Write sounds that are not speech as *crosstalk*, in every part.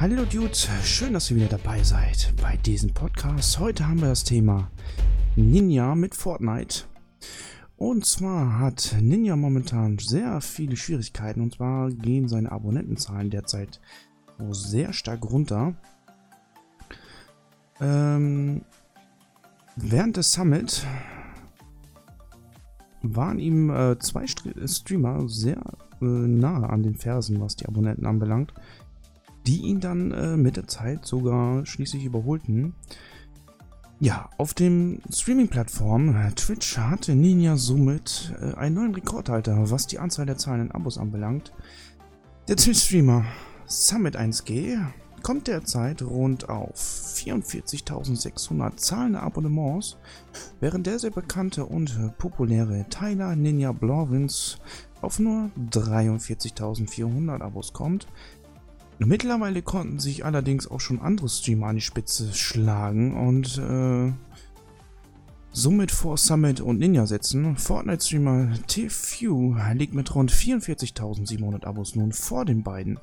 Hallo Dudes, schön, dass ihr wieder dabei seid bei diesem Podcast. Heute haben wir das Thema Ninja mit Fortnite. Und zwar hat Ninja momentan sehr viele Schwierigkeiten und zwar gehen seine Abonnentenzahlen derzeit sehr stark runter. Ähm, während des Summit waren ihm äh, zwei Streamer sehr äh, nahe an den Fersen, was die Abonnenten anbelangt, die ihn dann äh, mit der Zeit sogar schließlich überholten. Ja, auf dem Streaming-Plattform äh, Twitch hatte Ninja somit äh, einen neuen Rekordhalter, was die Anzahl der zahlenden Abos anbelangt. Der Twitch-Streamer Summit 1G kommt derzeit rund auf 44.600 zahlende Abonnements, während der sehr bekannte und populäre Tyler Ninja Blorwins auf nur 43.400 Abos kommt. Mittlerweile konnten sich allerdings auch schon andere Streamer an die Spitze schlagen und äh, somit vor Summit und Ninja setzen. Fortnite-Streamer TFew liegt mit rund 44.700 Abos nun vor den beiden.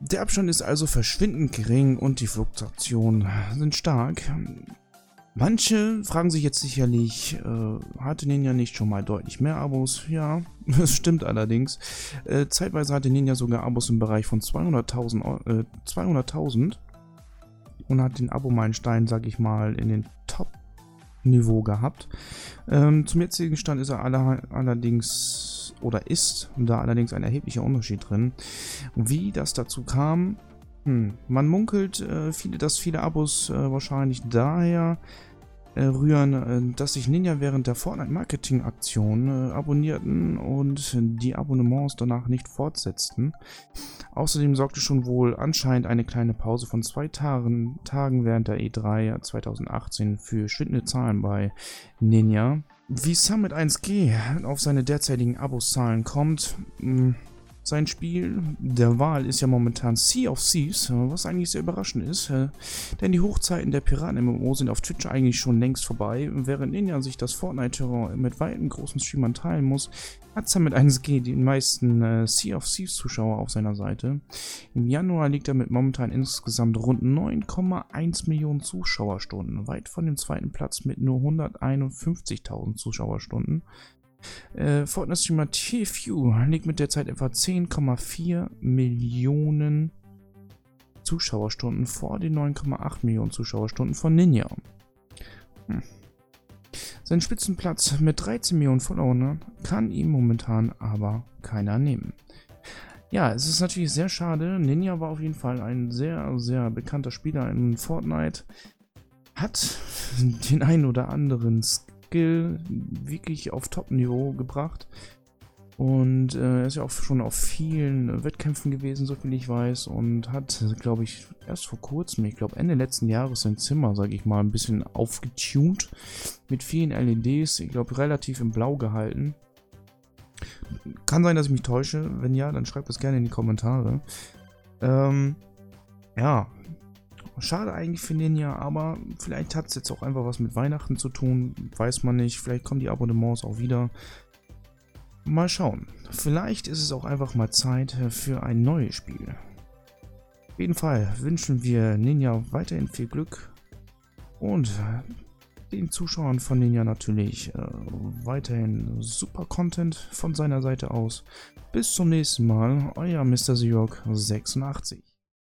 Der Abstand ist also verschwindend gering und die Fluktuationen sind stark. Manche fragen sich jetzt sicherlich, äh, hatte Ninja nicht schon mal deutlich mehr Abos? Ja, *laughs* das stimmt allerdings. Äh, zeitweise hatte Ninja sogar Abos im Bereich von 200.000 äh, 200 und hat den Abo-Meilenstein, sag ich mal, in den Top-Niveau gehabt. Ähm, zum jetzigen Stand ist er aller, allerdings oder ist da allerdings ein erheblicher Unterschied drin. Wie das dazu kam, hm, man munkelt, äh, viele, dass viele Abos äh, wahrscheinlich daher äh, rühren, äh, dass sich Ninja während der Fortnite-Marketing-Aktion äh, abonnierten und die Abonnements danach nicht fortsetzten. Außerdem sorgte schon wohl anscheinend eine kleine Pause von zwei Tagen, Tagen während der E3 2018 für schwindende Zahlen bei Ninja. Wie Summit 1G auf seine derzeitigen Abozahlen kommt, hm, sein Spiel der Wahl ist ja momentan Sea of Thieves, was eigentlich sehr überraschend ist, äh, denn die Hochzeiten der Piraten-MMO sind auf Twitch eigentlich schon längst vorbei. Während Ninja sich das Fortnite-Terror mit weiten großen Streamern teilen muss, hat Summit 1G die meisten äh, Sea of Thieves Zuschauer auf seiner Seite. Im Januar liegt er mit momentan insgesamt rund 9,1 Millionen Zuschauerstunden, weit von dem zweiten Platz mit nur 151.000 Zuschauerstunden. Äh, Fortnite-Streamer TFU liegt mit der Zeit etwa 10,4 Millionen Zuschauerstunden vor den 9,8 Millionen Zuschauerstunden von Ninja. Hm. Sein Spitzenplatz mit 13 Millionen Followern kann ihm momentan aber keiner nehmen. Ja, es ist natürlich sehr schade. Ninja war auf jeden Fall ein sehr, sehr bekannter Spieler in Fortnite. Hat den einen oder anderen Skill wirklich auf Top-Niveau gebracht. Und äh, er ist ja auch schon auf vielen Wettkämpfen gewesen, so viel ich weiß. Und hat, glaube ich, erst vor kurzem, ich glaube Ende letzten Jahres, sein Zimmer, sage ich mal, ein bisschen aufgetunt. Mit vielen LEDs, ich glaube, relativ im Blau gehalten. Kann sein, dass ich mich täusche. Wenn ja, dann schreibt das gerne in die Kommentare. Ähm, ja, Schade eigentlich für den ja, aber vielleicht hat es jetzt auch einfach was mit Weihnachten zu tun. Weiß man nicht. Vielleicht kommen die Abonnements auch wieder. Mal schauen. Vielleicht ist es auch einfach mal Zeit für ein neues Spiel. Auf jeden Fall wünschen wir Ninja weiterhin viel Glück und den Zuschauern von Ninja natürlich äh, weiterhin super Content von seiner Seite aus. Bis zum nächsten Mal, euer Mr. Zyrok 86.